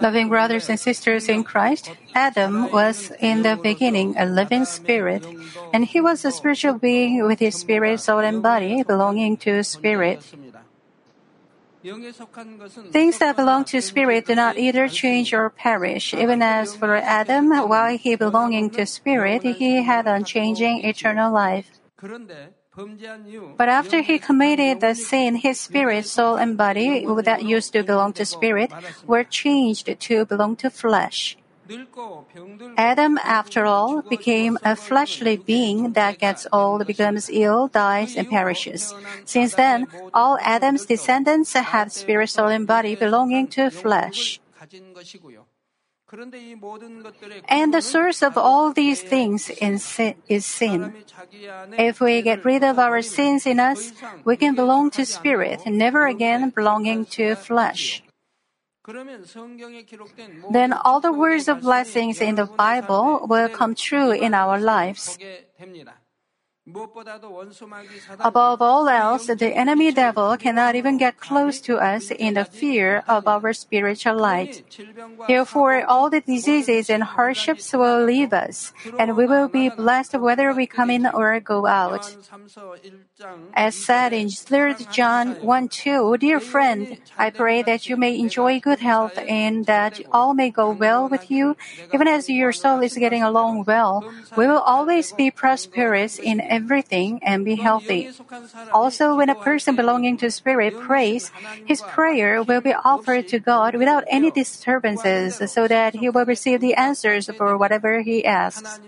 Loving brothers and sisters in Christ, Adam was in the beginning a living spirit, and he was a spiritual being with his spirit, soul, and body belonging to spirit. Things that belong to spirit do not either change or perish. Even as for Adam, while he belonging to spirit, he had unchanging eternal life. But after he committed the sin, his spirit, soul, and body that used to belong to spirit were changed to belong to flesh. Adam, after all, became a fleshly being that gets old, becomes ill, dies, and perishes. Since then, all Adam's descendants have spirit, soul, and body belonging to flesh. And the source of all these things is sin. If we get rid of our sins in us, we can belong to spirit, never again belonging to flesh. Then all the words of blessings in the Bible will come true in our lives. Above all else, the enemy devil cannot even get close to us in the fear of our spiritual light. Therefore, all the diseases and hardships will leave us, and we will be blessed whether we come in or go out. As said in 3 John 1 2, Dear friend, I pray that you may enjoy good health and that all may go well with you, even as your soul is getting along well. We will always be prosperous in everything and be healthy. Also, when a person belonging to spirit prays, his prayer will be offered to God without any disturbances so that he will receive the answers for whatever he asks.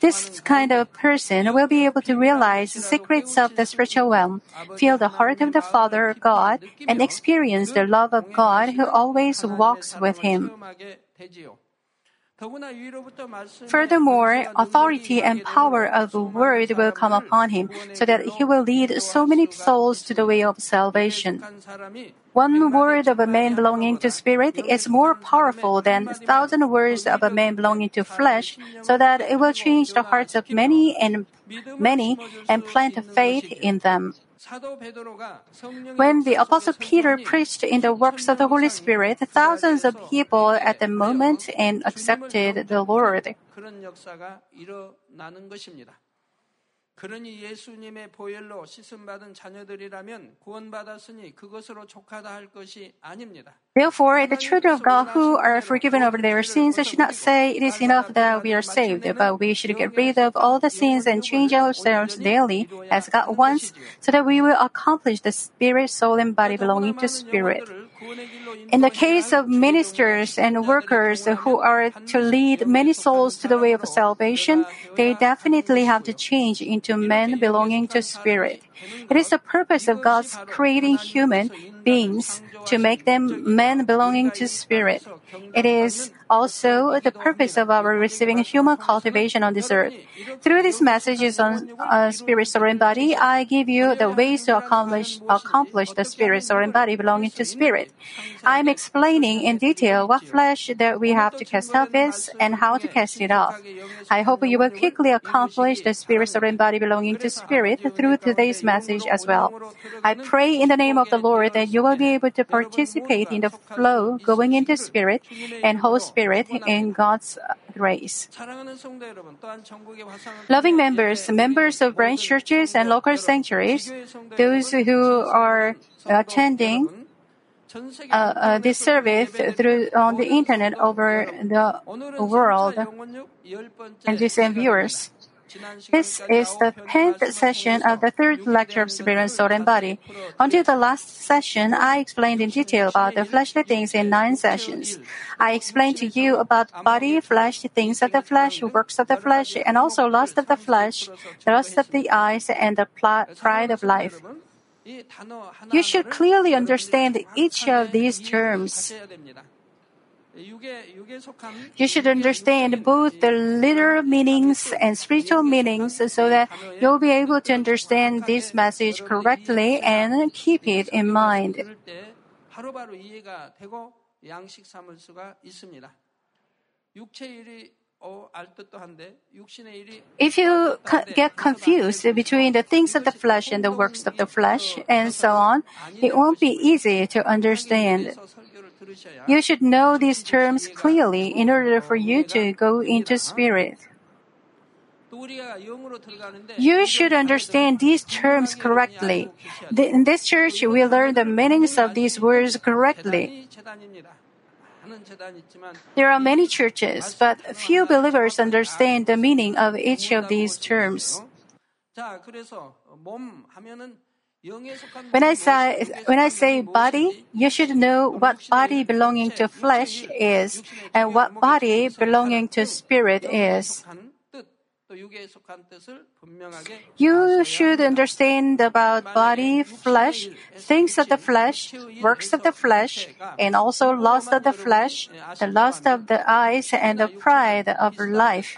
This kind of person will be able to realize the secrets of the spiritual realm, feel the heart of the Father God, and experience the love of God who always walks with him. Furthermore, authority and power of the word will come upon him, so that he will lead so many souls to the way of salvation. One word of a man belonging to spirit is more powerful than a thousand words of a man belonging to flesh, so that it will change the hearts of many and many and plant faith in them. When the Apostle Peter preached in the works of the Holy Spirit, thousands of people at the moment and accepted the Lord. 그러니 예수님의 보혈로 씻음 받은 자녀들이라면 구원받았으니 그것으로 족하다 할 것이 아닙니다. Therefore, the children of God who are forgiven of their sins should not say it is enough that we are saved, but we should get rid of all the sins and change ourselves daily as God wants, so that we will accomplish the spirit, soul, and body belonging to spirit. In the case of ministers and workers who are to lead many souls to the way of salvation, they definitely have to change into men belonging to spirit. It is the purpose of God's creating human beings to make them men belonging to spirit. It is also the purpose of our receiving human cultivation on this earth. Through these messages on uh, spirit, and body, I give you the ways to accomplish, accomplish the spirit, and body belonging to spirit. I am explaining in detail what flesh that we have to cast off is and how to cast it off. I hope you will quickly accomplish the spirit, and body belonging to spirit through today's message as well. I pray in the name of the Lord that you will be able to participate in the flow going into spirit and whole spirit in God's grace. Loving members, members of branch churches and local sanctuaries, those who are attending uh, uh, this service through on the internet over the world and these viewers. This is the 10th session of the third lecture of Spirit, Soul, and Body. Until the last session, I explained in detail about the fleshly things in nine sessions. I explained to you about body, flesh, things of the flesh, works of the flesh, and also lust of the flesh, the lust of the eyes, and the pride of life. You should clearly understand each of these terms. You should understand both the literal meanings and spiritual meanings so that you'll be able to understand this message correctly and keep it in mind. If you get confused between the things of the flesh and the works of the flesh and so on, it won't be easy to understand. You should know these terms clearly in order for you to go into spirit. You should understand these terms correctly. In this church, we learn the meanings of these words correctly. There are many churches, but few believers understand the meaning of each of these terms. When I say, when I say body, you should know what body belonging to flesh is and what body belonging to spirit is. You should understand about body, flesh, things of the flesh, works of the flesh, and also lust of the flesh, the lust of the eyes, and the pride of life.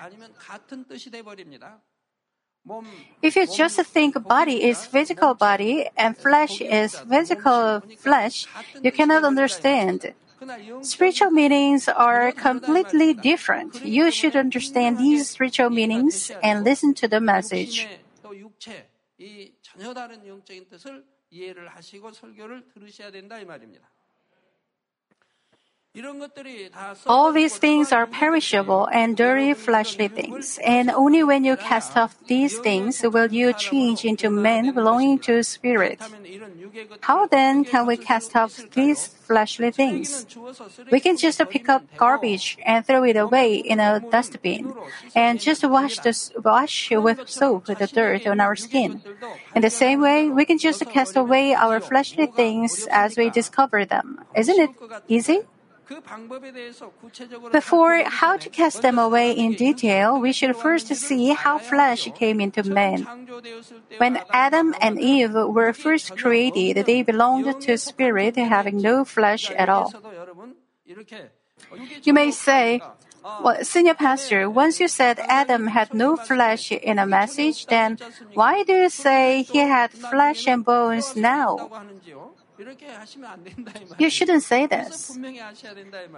If you just think body is physical body and flesh is physical flesh, you cannot understand. 그러나 영 Spiritual meanings are completely different. You should understand these spiritual meanings and listen to the message. 육신의 또 육체 이 전혀 다른 영적인 뜻을 이해를 하시고 설교를 들으셔야 된다 이 말입니다. All these things are perishable and dirty fleshly things, and only when you cast off these things will you change into men belonging to spirit. How then can we cast off these fleshly things? We can just pick up garbage and throw it away in a dustbin, and just wash the wash with soap the dirt on our skin. In the same way, we can just cast away our fleshly things as we discover them. Isn't it easy? Before how to cast them away in detail, we should first see how flesh came into man. When Adam and Eve were first created, they belonged to spirit having no flesh at all. You may say, well, Senior Pastor, once you said Adam had no flesh in a message, then why do you say he had flesh and bones now? You shouldn't say this.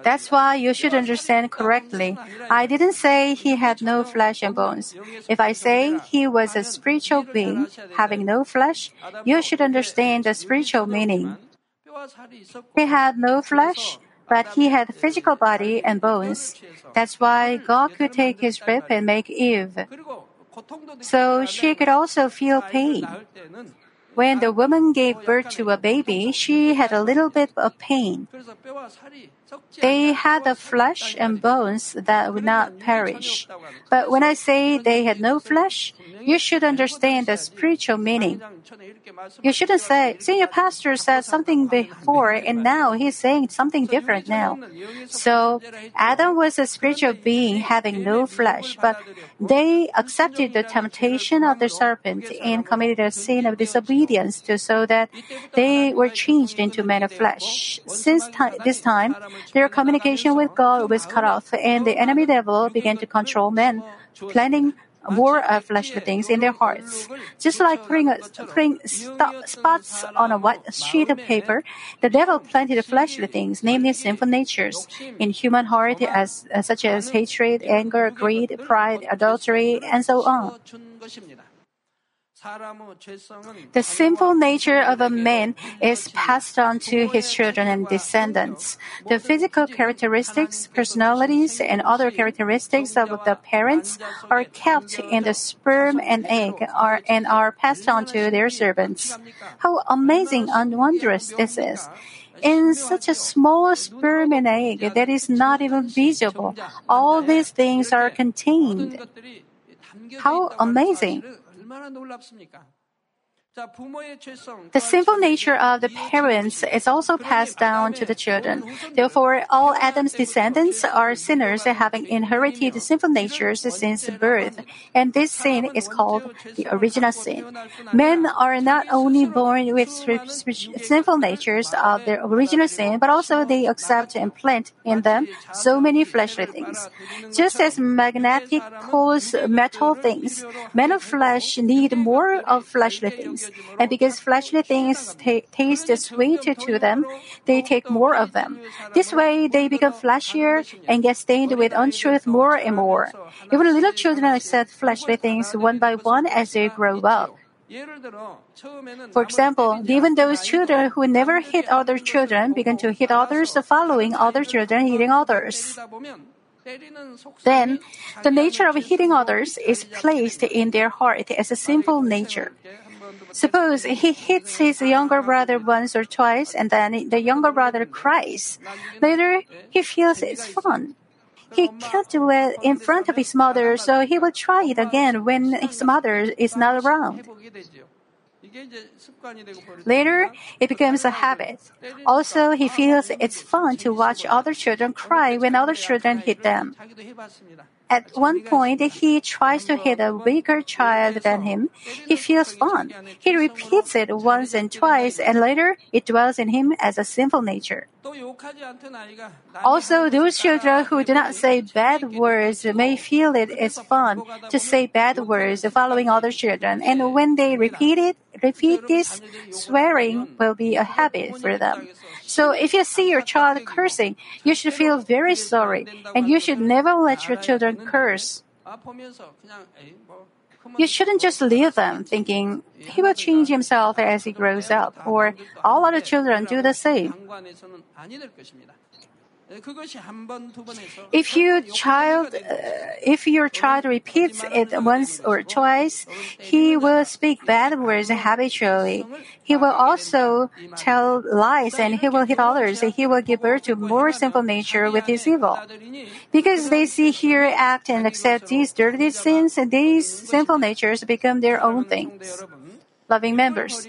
That's why you should understand correctly. I didn't say he had no flesh and bones. If I say he was a spiritual being having no flesh, you should understand the spiritual meaning. He had no flesh, but he had physical body and bones. That's why God could take his rib and make Eve. So she could also feel pain. When the woman gave birth to a baby, she had a little bit of pain. They had the flesh and bones that would not perish. But when I say they had no flesh, you should understand the spiritual meaning. You shouldn't say, senior pastor said something before and now he's saying something different now. So Adam was a spiritual being having no flesh, but they accepted the temptation of the serpent and committed a sin of disobedience to, so that they were changed into men of flesh. Since this time, their communication with God was cut off and the enemy devil began to control men, planning more of fleshly things in their hearts. Just like putting, a, putting sto- spots on a white sheet of paper, the devil planted fleshly things, namely sinful natures, in human heart, as, as such as hatred, anger, greed, pride, adultery, and so on. The sinful nature of a man is passed on to his children and descendants. The physical characteristics, personalities, and other characteristics of the parents are kept in the sperm and egg are, and are passed on to their servants. How amazing and wondrous this is! in such a small sperm and egg that is not even visible. All these things are contained. How amazing! 얼마나 놀랍습니까? The sinful nature of the parents is also passed down to the children. Therefore, all Adam's descendants are sinners having inherited sinful natures since birth, and this sin is called the original sin. Men are not only born with sinful natures of their original sin, but also they accept and plant in them so many fleshly things. Just as magnetic pulls metal things, men of flesh need more of fleshly things things. And because fleshly things ta- taste sweet to them, they take more of them. This way, they become fleshier and get stained with untruth more and more. Even little children accept fleshly things one by one as they grow up. For example, even those children who never hit other children begin to hit others following other children hitting others. Then, the nature of hitting others is placed in their heart as a sinful nature. Suppose he hits his younger brother once or twice and then the younger brother cries. Later, he feels it's fun. He can't do it in front of his mother, so he will try it again when his mother is not around. Later, it becomes a habit. Also, he feels it's fun to watch other children cry when other children hit them. At one point, he tries to hit a weaker child than him. He feels fun. He repeats it once and twice, and later it dwells in him as a sinful nature. Also, those children who do not say bad words may feel it is fun to say bad words following other children, and when they repeat it, repeat this, swearing will be a habit for them. So if you see your child cursing, you should feel very sorry, and you should never let your children curse. You shouldn't just leave them thinking he will change himself as he grows up, or all other children do the same. If your child, uh, if your child repeats it once or twice, he will speak bad words habitually. He will also tell lies and he will hit others. He will give birth to more sinful nature with his evil. Because they see, hear, act, and accept these dirty sins, these sinful natures become their own things. Loving members.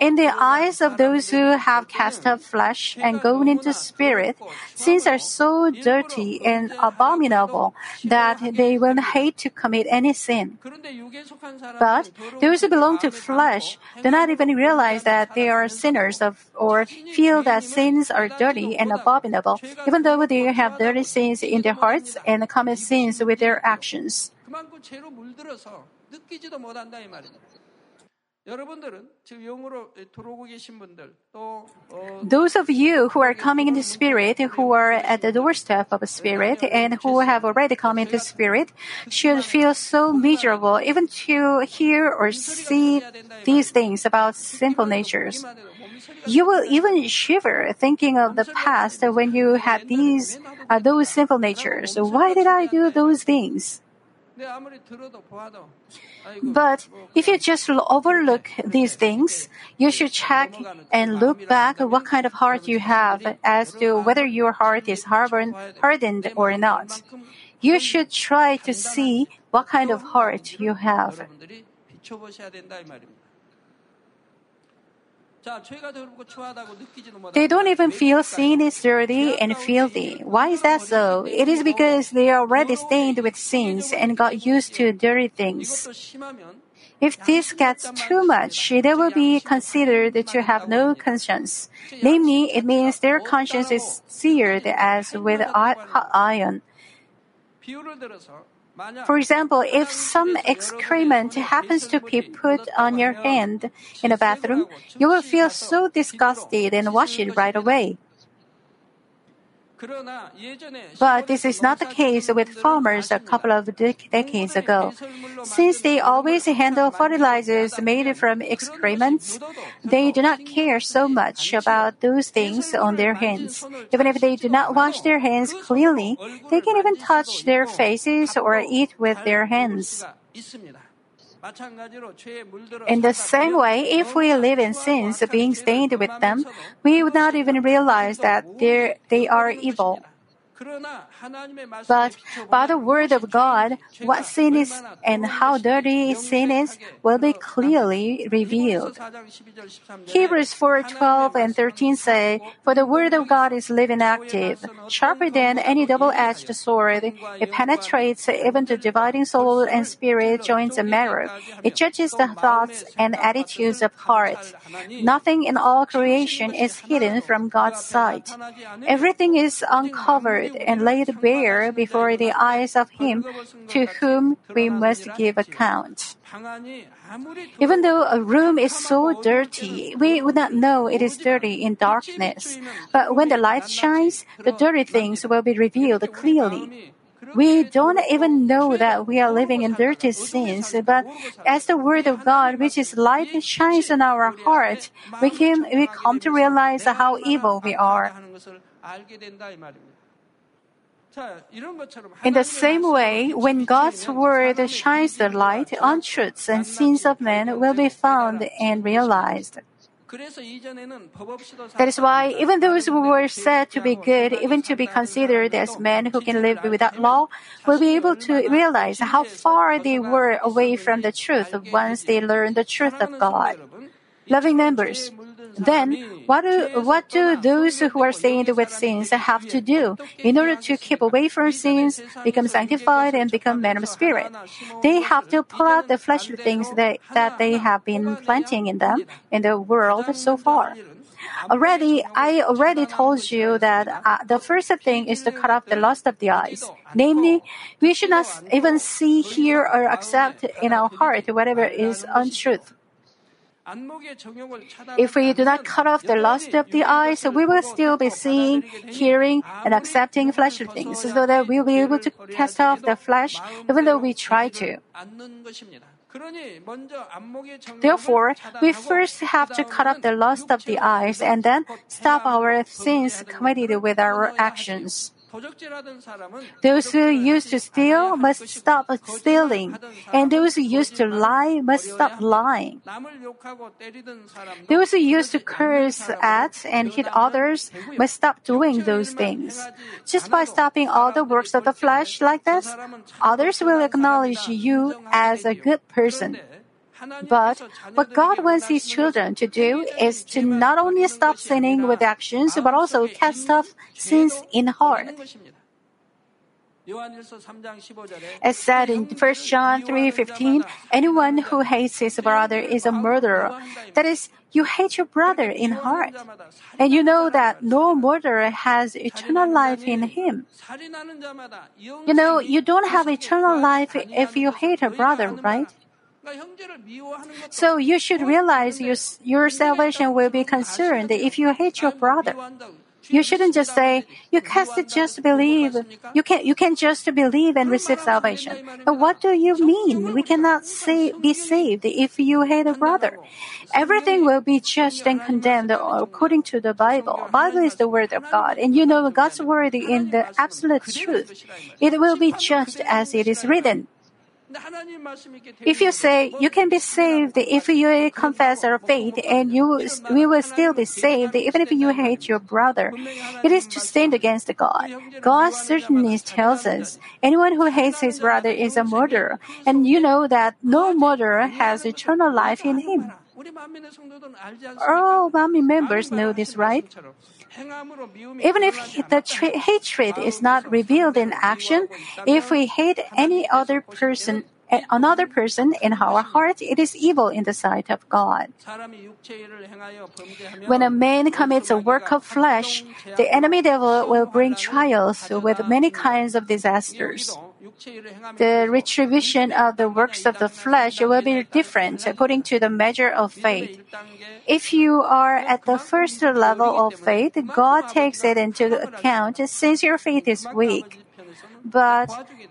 In the eyes of those who have cast up flesh and gone into spirit, sins are so dirty and abominable that they will hate to commit any sin. But those who belong to flesh do not even realize that they are sinners of, or feel that sins are dirty and abominable, even though they have dirty sins in their hearts and commit sins with their actions. Those of you who are coming into spirit, who are at the doorstep of spirit, and who have already come into spirit, should feel so miserable even to hear or see these things about simple natures. You will even shiver thinking of the past when you had these uh, those simple natures. Why did I do those things? But if you just overlook these things, you should check and look back what kind of heart you have as to whether your heart is hardened or not. You should try to see what kind of heart you have. They don't even feel sin is dirty and filthy. Why is that so? It is because they are already stained with sins and got used to dirty things. If this gets too much, they will be considered to have no conscience. Namely, it means their conscience is seared as with hot iron. For example, if some excrement happens to be put on your hand in a bathroom, you will feel so disgusted and wash it right away. But this is not the case with farmers a couple of decades ago. Since they always handle fertilizers made from excrements, they do not care so much about those things on their hands. Even if they do not wash their hands cleanly, they can even touch their faces or eat with their hands. In the same way, if we live in sins, being stained with them, we would not even realize that they are evil. But by the word of God, what sin is and how dirty sin is will be clearly revealed. Hebrews 4 12 and 13 say, For the word of God is living active, sharper than any double edged sword. It penetrates even to dividing soul and spirit, joints and marrow. It judges the thoughts and attitudes of heart. Nothing in all creation is hidden from God's sight. Everything is uncovered and laid bare before the eyes of him to whom we must give account. Even though a room is so dirty, we would not know it is dirty in darkness. But when the light shines, the dirty things will be revealed clearly. We don't even know that we are living in dirty sins, but as the Word of God, which is light, shines in our heart, we, we come to realize how evil we are. In the same way, when God's word shines the light on truths and sins of men will be found and realized. That is why even those who were said to be good, even to be considered as men who can live without law, will be able to realize how far they were away from the truth once they learn the truth of God. Loving members, then what do, what do those who are stained with sins have to do in order to keep away from sins, become sanctified, and become men of spirit? They have to pull out the fleshly things that, that they have been planting in them in the world so far. Already, I already told you that uh, the first thing is to cut off the lust of the eyes. Namely, we should not even see, hear, or accept in our heart whatever is untruth. If we do not cut off the lust of the eyes, we will still be seeing, hearing, and accepting fleshly things, so that we will be able to cast off the flesh even though we try to. Therefore, we first have to cut off the lust of the eyes and then stop our sins committed with our actions. Those who used to steal must stop stealing, and those who used to lie must stop lying. Those who used to curse at and hit others must stop doing those things. Just by stopping all the works of the flesh like this, others will acknowledge you as a good person. But what God wants His children to do is to not only stop sinning with actions, but also cast off sins in heart. As said in 1 John 3:15, anyone who hates his brother is a murderer. That is, you hate your brother in heart. And you know that no murderer has eternal life in him. You know, you don't have eternal life if you hate a brother, right? So you should realize your, your salvation will be concerned if you hate your brother. You shouldn't just say, you can't just believe. You can you can just believe and receive salvation. But what do you mean? We cannot say, be saved if you hate a brother. Everything will be judged and condemned according to the Bible. Bible is the word of God, and you know God's word in the absolute truth. It will be judged as it is written. If you say you can be saved if you confess our faith and you we will still be saved even if you hate your brother, it is to stand against God. God certainly tells us anyone who hates his brother is a murderer, and you know that no murderer has eternal life in him. All Manmin members know this, right? Even if the tra- hatred is not revealed in action, if we hate any other person, eh, another person in our heart, it is evil in the sight of God. When a man commits a work of flesh, the enemy devil will bring trials with many kinds of disasters. The retribution of the works of the flesh will be different according to the measure of faith. If you are at the first level of faith, God takes it into account since your faith is weak. But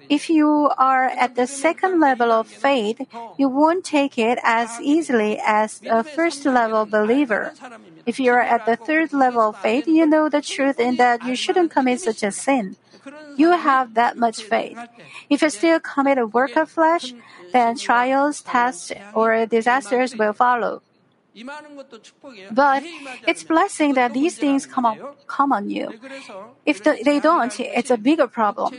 if you are at the second level of faith, you won't take it as easily as a first level believer. If you are at the third level of faith, you know the truth in that you shouldn't commit such a sin. You have that much faith. If you still commit a work of flesh, then trials, tests, or disasters will follow. But it's blessing that these things come on, come on you. If the, they don't, it's a bigger problem.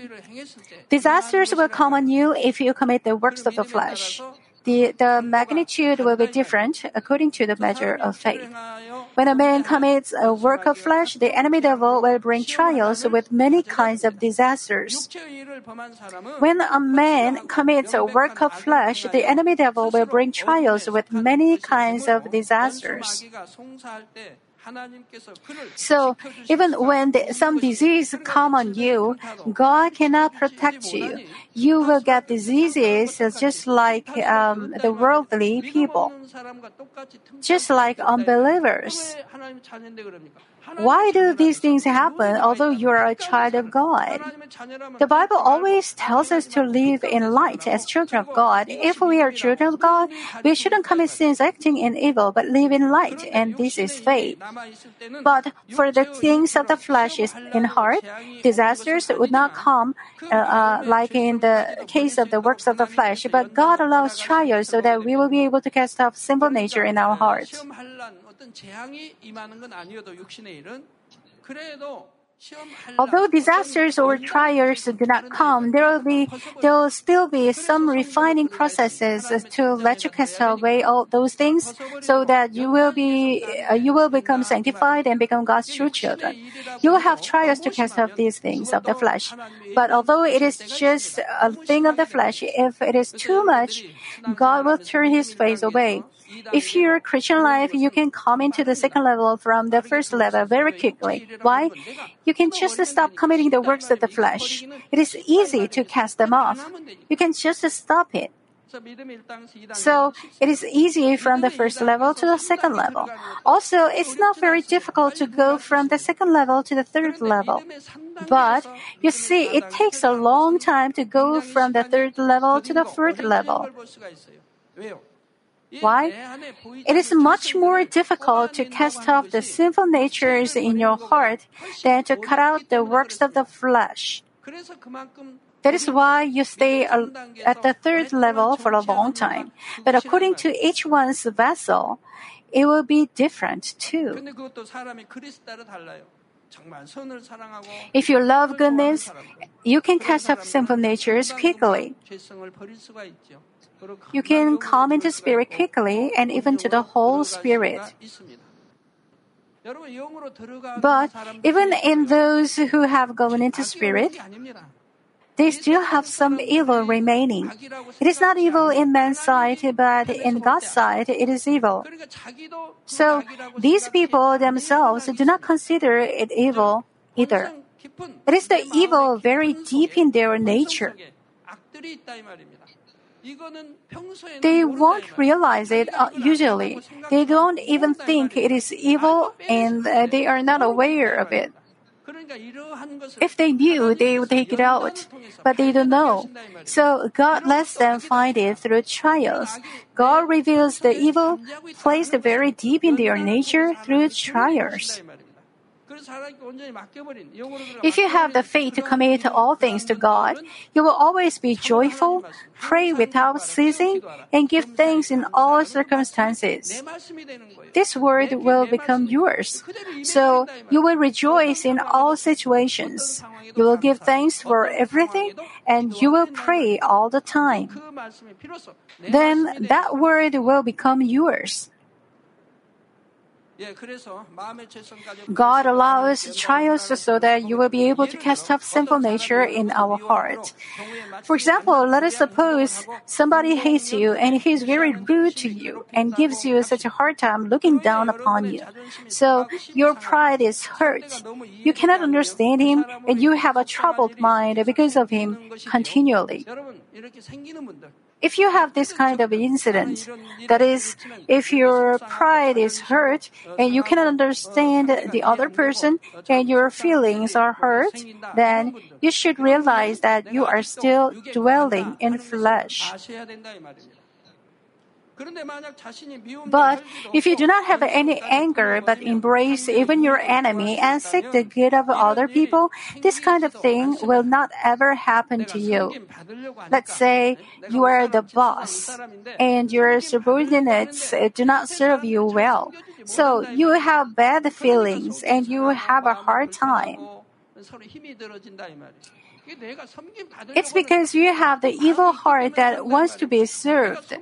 Disasters will come on you if you commit the works of the flesh. The, the magnitude will be different according to the measure of faith. When a man commits a work of flesh, the enemy devil will bring trials with many kinds of disasters. When a man commits a work of flesh, the enemy devil will bring trials with many kinds of disasters. So even when the, some disease come on you, God cannot protect you. You will get diseases just like um, the worldly people, just like unbelievers. Why do these things happen although you are a child of God? The Bible always tells us to live in light as children of God. If we are children of God, we shouldn't commit sins acting in evil, but live in light, and this is faith. But for the things of the flesh is in heart, disasters would not come uh, uh, like in the case of the works of the flesh, but God allows trials so that we will be able to cast off sinful nature in our hearts. 시험 환란 어떤 재앙이 임하는 건 아니어도 육신의 일은 그래도 시험 환란 Although disasters or trials do not come, there will be there will still be some refining processes to let you cast away all those things, so that you will be uh, you will become sanctified and become God's true children. You will have trials to cast off these things of the flesh, but although it is just a thing of the flesh, if it is too much, God will turn His face away. If you're a Christian life, you can come into the second level from the first level very quickly. Why? You can just stop committing the works of the flesh. It is easy to cast them off. You can just stop it. So it is easy from the first level to the second level. Also, it's not very difficult to go from the second level to the third level. But you see, it takes a long time to go from the third level to the fourth level. Why? It is much more difficult to cast off the sinful natures in your heart than to cut out the works of the flesh. That is why you stay at the third level for a long time. But according to each one's vessel, it will be different too. If you love goodness, you can cast off sinful natures quickly. You can come into spirit quickly and even to the whole spirit. But even in those who have gone into spirit, they still have some evil remaining. It is not evil in man's sight, but in God's sight, it is evil. So these people themselves do not consider it evil either. It is the evil very deep in their nature. They won't realize it uh, usually. They don't even think it is evil and uh, they are not aware of it. If they knew, they would take it out, but they don't know. So God lets them find it through trials. God reveals the evil placed very deep in their nature through trials. If you have the faith to commit all things to God, you will always be joyful, pray without ceasing, and give thanks in all circumstances. This word will become yours. So you will rejoice in all situations. You will give thanks for everything, and you will pray all the time. Then that word will become yours. God allows trials so that you will be able to cast off sinful nature in our heart. For example, let us suppose somebody hates you and he is very rude to you and gives you such a hard time looking down upon you. So your pride is hurt. You cannot understand him and you have a troubled mind because of him continually. If you have this kind of incident, that is, if your pride is hurt and you cannot understand the other person and your feelings are hurt, then you should realize that you are still dwelling in flesh. But if you do not have any anger but embrace even your enemy and seek the good of other people, this kind of thing will not ever happen to you. Let's say you are the boss and your subordinates do not serve you well. So you have bad feelings and you have a hard time. It's because you have the evil heart that wants to be served.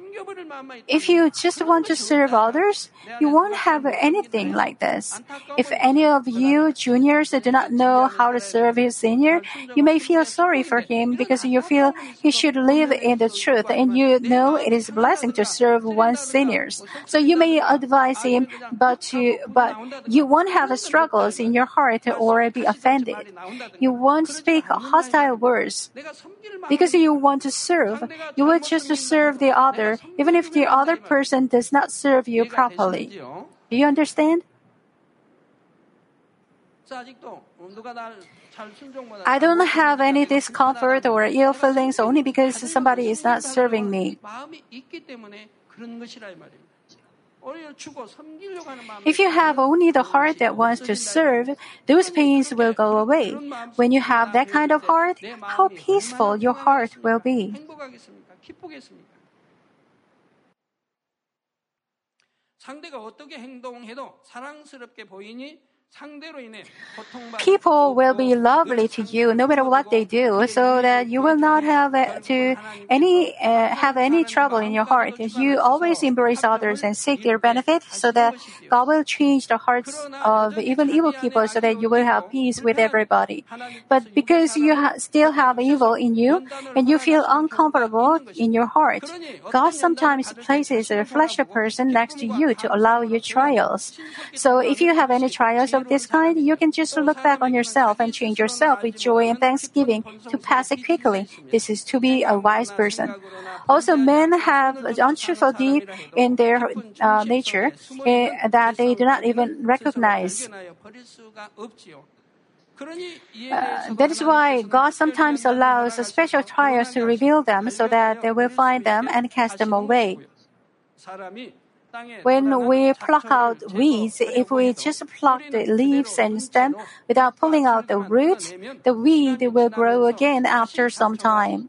If you just want to serve others, you won't have anything like this. If any of you juniors do not know how to serve his senior, you may feel sorry for him because you feel he should live in the truth and you know it is a blessing to serve one's seniors. So you may advise him, but you but you won't have struggles in your heart or be offended. You won't speak hostile hostile words. Because you want to serve, you will choose to serve the other, even if the other person does not serve you properly. Do you understand? I don't have any discomfort or ill feelings only because somebody is not serving me. If you have only the heart that wants to serve, those pains will go away. When you have that kind of heart, how peaceful your heart will be. 행복하겠습니까? 기쁘겠습니까? 상대가 어떻게 행동해도 사랑스럽게 보이니 People will be lovely to you no matter what they do, so that you will not have to any uh, have any trouble in your heart. You always embrace others and seek their benefit, so that God will change the hearts of even evil people, so that you will have peace with everybody. But because you ha- still have evil in you and you feel uncomfortable in your heart, God sometimes places a fleshly person next to you to allow you trials. So if you have any trials of this kind, you can just look back on yourself and change yourself with joy and thanksgiving to pass it quickly. This is to be a wise person. Also, men have untruthful deep in their uh, nature uh, that they do not even recognize. Uh, that is why God sometimes allows special trials to reveal them so that they will find them and cast them away. When we pluck out weeds, if we just pluck the leaves and stem without pulling out the root, the weed will grow again after some time.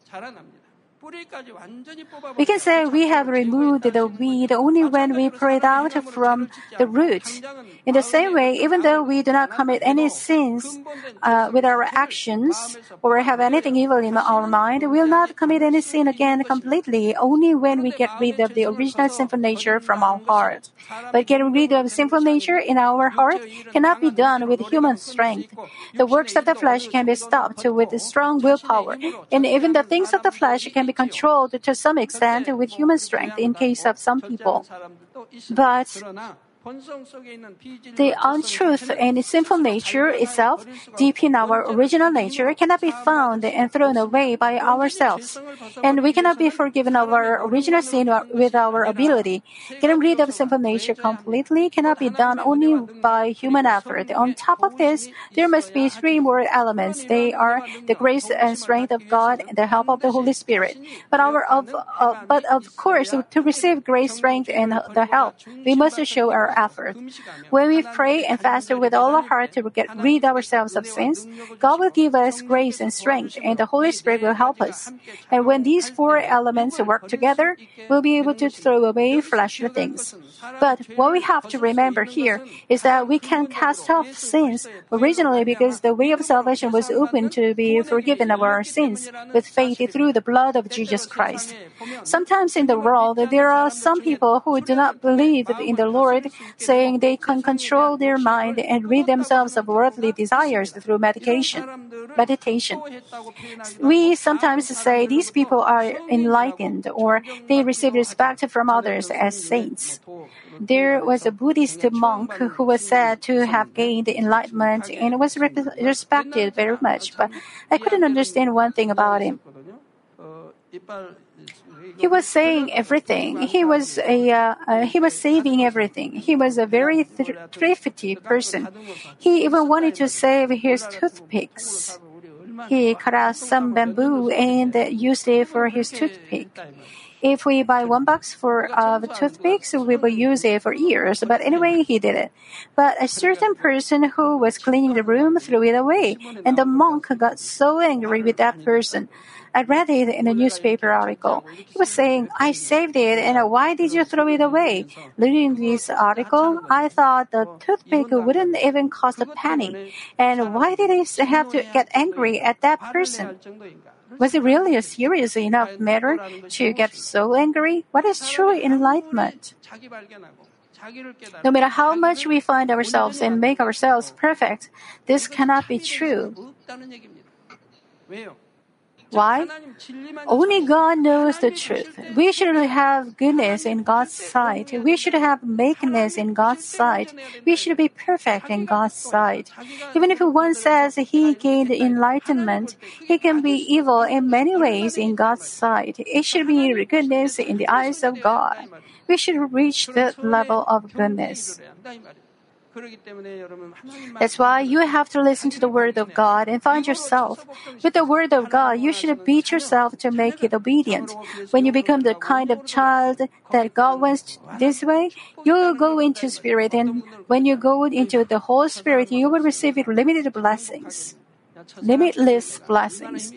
We can say we have removed the weed only when we pull it out from the root. In the same way, even though we do not commit any sins uh, with our actions or have anything evil in our mind, we will not commit any sin again completely only when we get rid of the original sinful nature from our heart. But getting rid of sinful nature in our heart cannot be done with human strength. The works of the flesh can be stopped with strong willpower, and even the things of the flesh can be controlled to some extent with human strength in case of some people. But the untruth and sinful nature itself, deep in our original nature, cannot be found and thrown away by ourselves. And we cannot be forgiven of our original sin with our ability. Getting rid of sinful nature completely cannot be done only by human effort. On top of this, there must be three more elements. They are the grace and strength of God and the help of the Holy Spirit. But our of uh, but of course, to receive grace, strength, and the help, we must show our effort. When we pray and fast with all our heart to get rid ourselves of sins, God will give us grace and strength, and the Holy Spirit will help us. And when these four elements work together, we'll be able to throw away fleshly things. But what we have to remember here is that we can cast off sins originally because the way of salvation was open to be forgiven of our sins with faith through the blood of Jesus Christ. Sometimes in the world, there are some people who do not believe in the Lord, saying they can control their mind and rid themselves of worldly desires through medication. Meditation. We sometimes say these people are enlightened or they receive respect from others as saints. There was a Buddhist monk who was said to have gained enlightenment and was re- respected very much, but I couldn't understand one thing about him. He was saying everything. He was a uh, uh, he was saving everything. He was a very th- thrifty person. He even wanted to save his toothpicks. He cut out some bamboo and used it for his toothpick. If we buy one box for of toothpicks, we will use it for years. But anyway, he did it. But a certain person who was cleaning the room threw it away, and the monk got so angry with that person. I read it in a newspaper article. He was saying, I saved it and why did you throw it away? Reading this article, I thought the toothpick wouldn't even cost a penny. And why did he have to get angry at that person? Was it really a serious enough matter to get so angry? What is true enlightenment? No matter how much we find ourselves and make ourselves perfect, this cannot be true. Why? Only God knows the truth. We should have goodness in God's sight. We should have meekness in God's sight. We should be perfect in God's sight. Even if one says he gained enlightenment, he can be evil in many ways in God's sight. It should be goodness in the eyes of God. We should reach that level of goodness. That's why you have to listen to the Word of God and find yourself. With the Word of God, you should beat yourself to make it obedient. When you become the kind of child that God wants this way, you will go into Spirit, and when you go into the whole Spirit, you will receive limited blessings. Limitless blessings.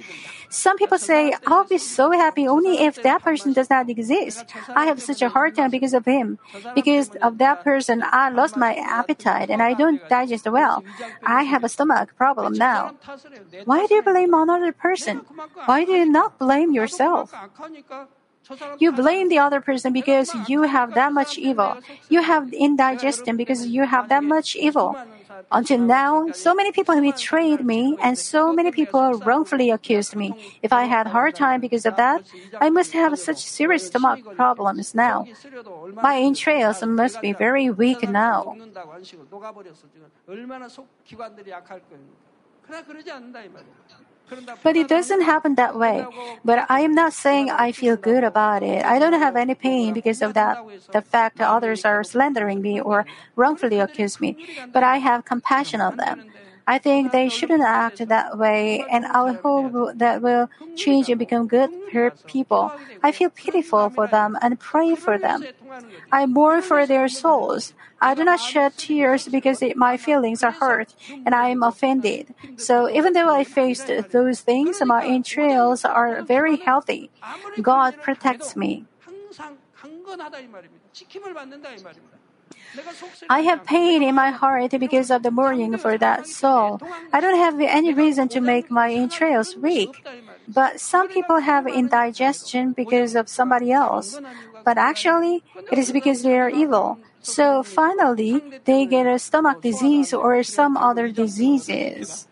Some people say, I'll be so happy only if that person does not exist. I have such a hard time because of him. Because of that person, I lost my appetite and I don't digest well. I have a stomach problem now. Why do you blame another person? Why do you not blame yourself? You blame the other person because you have that much evil. You have indigestion because you have that much evil. Until now, so many people have betrayed me and so many people wrongfully accused me. If I had hard time because of that, I must have such serious stomach problems now. My entrails must be very weak now. But it doesn't happen that way. But I am not saying I feel good about it. I don't have any pain because of that, the fact that others are slandering me or wrongfully accuse me. But I have compassion on them. I think they shouldn't act that way, and I hope that will change and become good people. I feel pitiful for them and pray for them. I mourn for their souls. I do not shed tears because it, my feelings are hurt and I am offended. So even though I faced those things, my entrails are very healthy. God protects me. I have pain in my heart because of the mourning for that soul. I don't have any reason to make my entrails weak. But some people have indigestion because of somebody else. But actually, it is because they are evil. So finally, they get a stomach disease or some other diseases.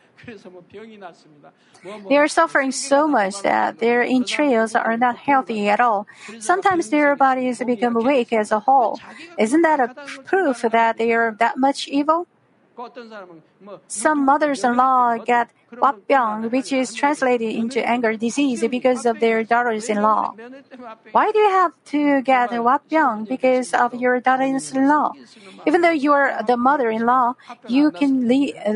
They are suffering so much that their entrails are not healthy at all. Sometimes their bodies become weak as a whole. Isn't that a proof that they are that much evil? Some mothers-in-law get hwabyung, which is translated into anger disease because of their daughters-in-law. Why do you have to get hwabyung because of your daughters-in-law? Even though you are the mother-in-law, you can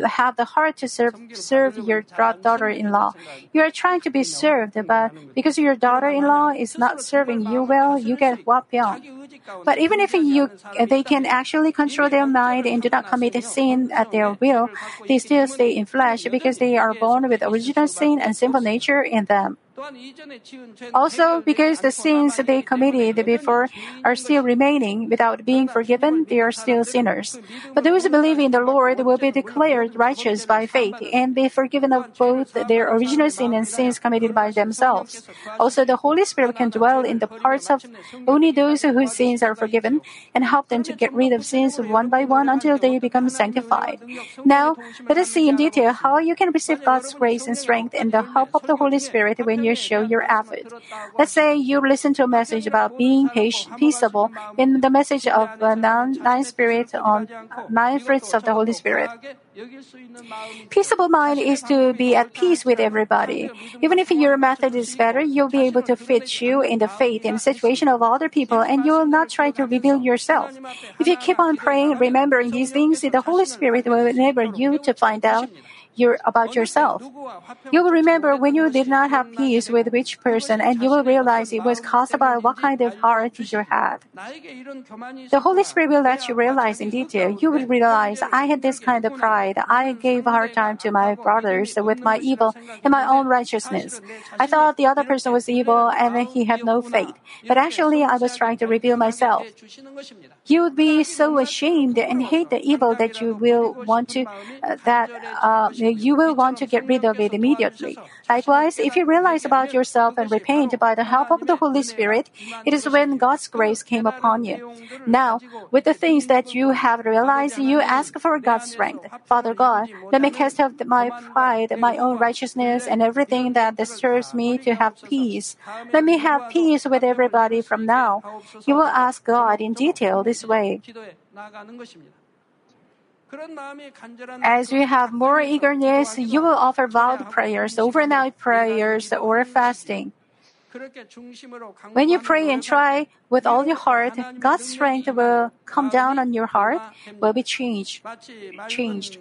have the heart to serve, serve your daughter-in-law. You are trying to be served, but because your daughter-in-law is not serving you well, you get hwabyung. But even if you, they can actually control their mind and do not commit a sin at their will, they still stay in flesh because they are born with original sin and sinful nature in them. Also, because the sins they committed before are still remaining without being forgiven, they are still sinners. But those who believe in the Lord will be declared righteous by faith and be forgiven of both their original sin and sins committed by themselves. Also, the Holy Spirit can dwell in the parts of only those whose sins are forgiven and help them to get rid of sins one by one until they become sanctified. Now, let us see in detail how you can receive God's grace and strength and the help of the Holy Spirit when you you show your effort. Let's say you listen to a message about being patient, peaceable in the message of the nine, nine spirit on nine fruits of the Holy Spirit. Peaceable mind is to be at peace with everybody. Even if your method is better, you'll be able to fit you in the faith and situation of other people and you will not try to reveal yourself. If you keep on praying, remembering these things, the Holy Spirit will enable you to find out your, about yourself. You will remember when you did not have peace with which person, and you will realize it was caused by what kind of heart you had. The Holy Spirit will let you realize in detail. You will realize I had this kind of pride. I gave a hard time to my brothers with my evil and my own righteousness. I thought the other person was evil and he had no faith. But actually, I was trying to reveal myself. You would be so ashamed and hate the evil that you will want to uh, that uh, you will want to get rid of it immediately. Likewise, if you realize about yourself and repent by the help of the Holy Spirit, it is when God's grace came upon you. Now, with the things that you have realized, you ask for God's strength. Father God, let me cast off my pride, my own righteousness, and everything that disturbs me to have peace. Let me have peace with everybody from now. You will ask God in detail this way. As you have more eagerness, you will offer vowed prayers, overnight prayers, or fasting. When you pray and try with all your heart, God's strength will come down on your heart, will be changed. Changed.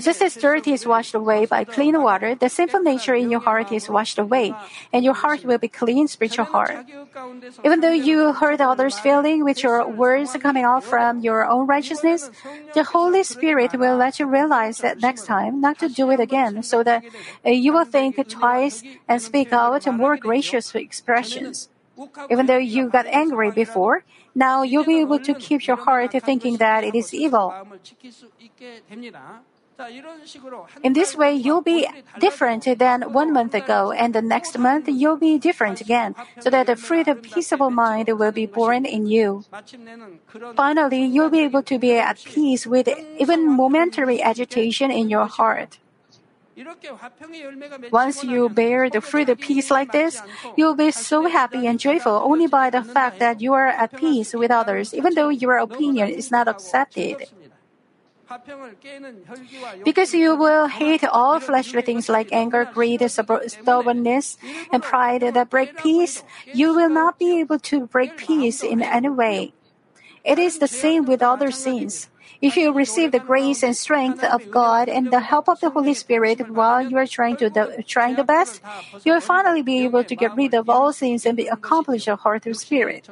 Just as dirt is washed away by clean water, the sinful nature in your heart is washed away, and your heart will be clean spiritual heart. Even though you hurt others' feeling with your words coming out from your own righteousness, the Holy Spirit will let you realize that next time not to do it again, so that uh, you will think twice and speak out more gracious expressions. Even though you got angry before, now you'll be able to keep your heart thinking that it is evil. In this way, you'll be different than one month ago, and the next month you'll be different again, so that the fruit of peaceable mind will be born in you. Finally, you'll be able to be at peace with even momentary agitation in your heart. Once you bear the fruit of peace like this, you'll be so happy and joyful only by the fact that you are at peace with others, even though your opinion is not accepted. Because you will hate all fleshly things like anger, greed, stubbornness, and pride that break peace, you will not be able to break peace in any way. It is the same with other sins. If you receive the grace and strength of God and the help of the Holy Spirit while you are trying to the, trying the best, you will finally be able to get rid of all sins and be accomplish a heart through spirit.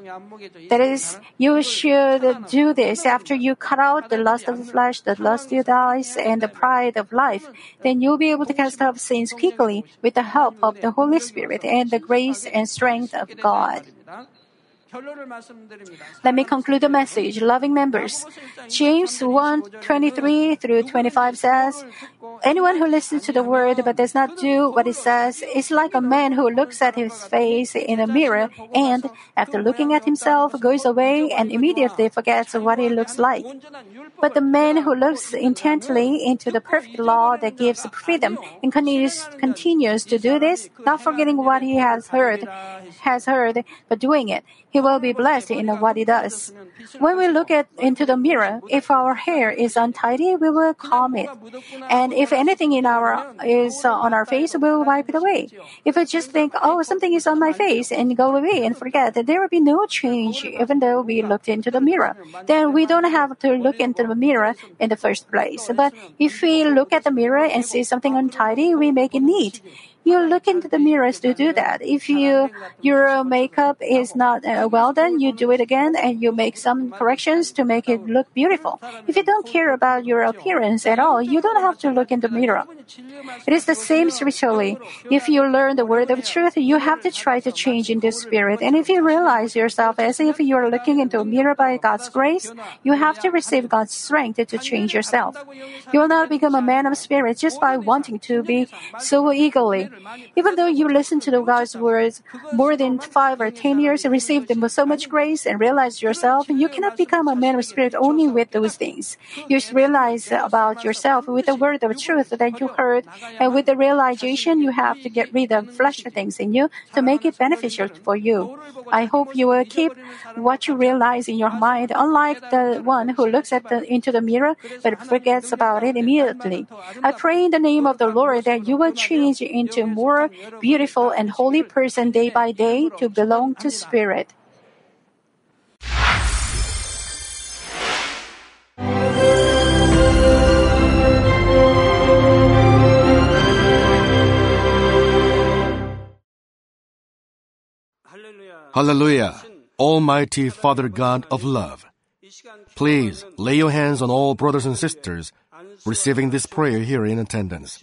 That is, you should do this after you cut out the lust of the flesh, the lust of the eyes, and the pride of life. Then you'll be able to cast off sins quickly with the help of the Holy Spirit and the grace and strength of God. Let me conclude the message, loving members. James 1 23 through 25 says, Anyone who listens to the word but does not do what it says is like a man who looks at his face in a mirror and, after looking at himself, goes away and immediately forgets what he looks like. But the man who looks intently into the perfect law that gives freedom and continues, continues to do this, not forgetting what he has heard, has heard, but doing it, he will be blessed in what he does. When we look at into the mirror, if our hair is untidy, we will comb it. And if anything in our is on our face, we will wipe it away. If we just think, oh, something is on my face and go away and forget, there will be no change even though we looked into the mirror. Then we don't have to look into the mirror in the first place. But if we look at the mirror and see something untidy, we make it neat you look into the mirrors to do that. If you your makeup is not uh, well done, you do it again and you make some corrections to make it look beautiful. If you don't care about your appearance at all, you don't have to look in the mirror. It is the same spiritually. If you learn the word of truth, you have to try to change in the spirit. And if you realize yourself as if you are looking into a mirror by God's grace, you have to receive God's strength to change yourself. You will not become a man of spirit just by wanting to be so eagerly. Even though you listen to God's words more than five or ten years and received so much grace and realize yourself, you cannot become a man of spirit only with those things. You should realize about yourself with the word of truth that you heard, and with the realization you have to get rid of fleshly things in you to make it beneficial for you. I hope you will keep what you realize in your mind, unlike the one who looks at the, into the mirror but forgets about it immediately. I pray in the name of the Lord that you will change into a more beautiful and holy person day by day to belong to Spirit. Hallelujah! Almighty Father God of love, please lay your hands on all brothers and sisters receiving this prayer here in attendance.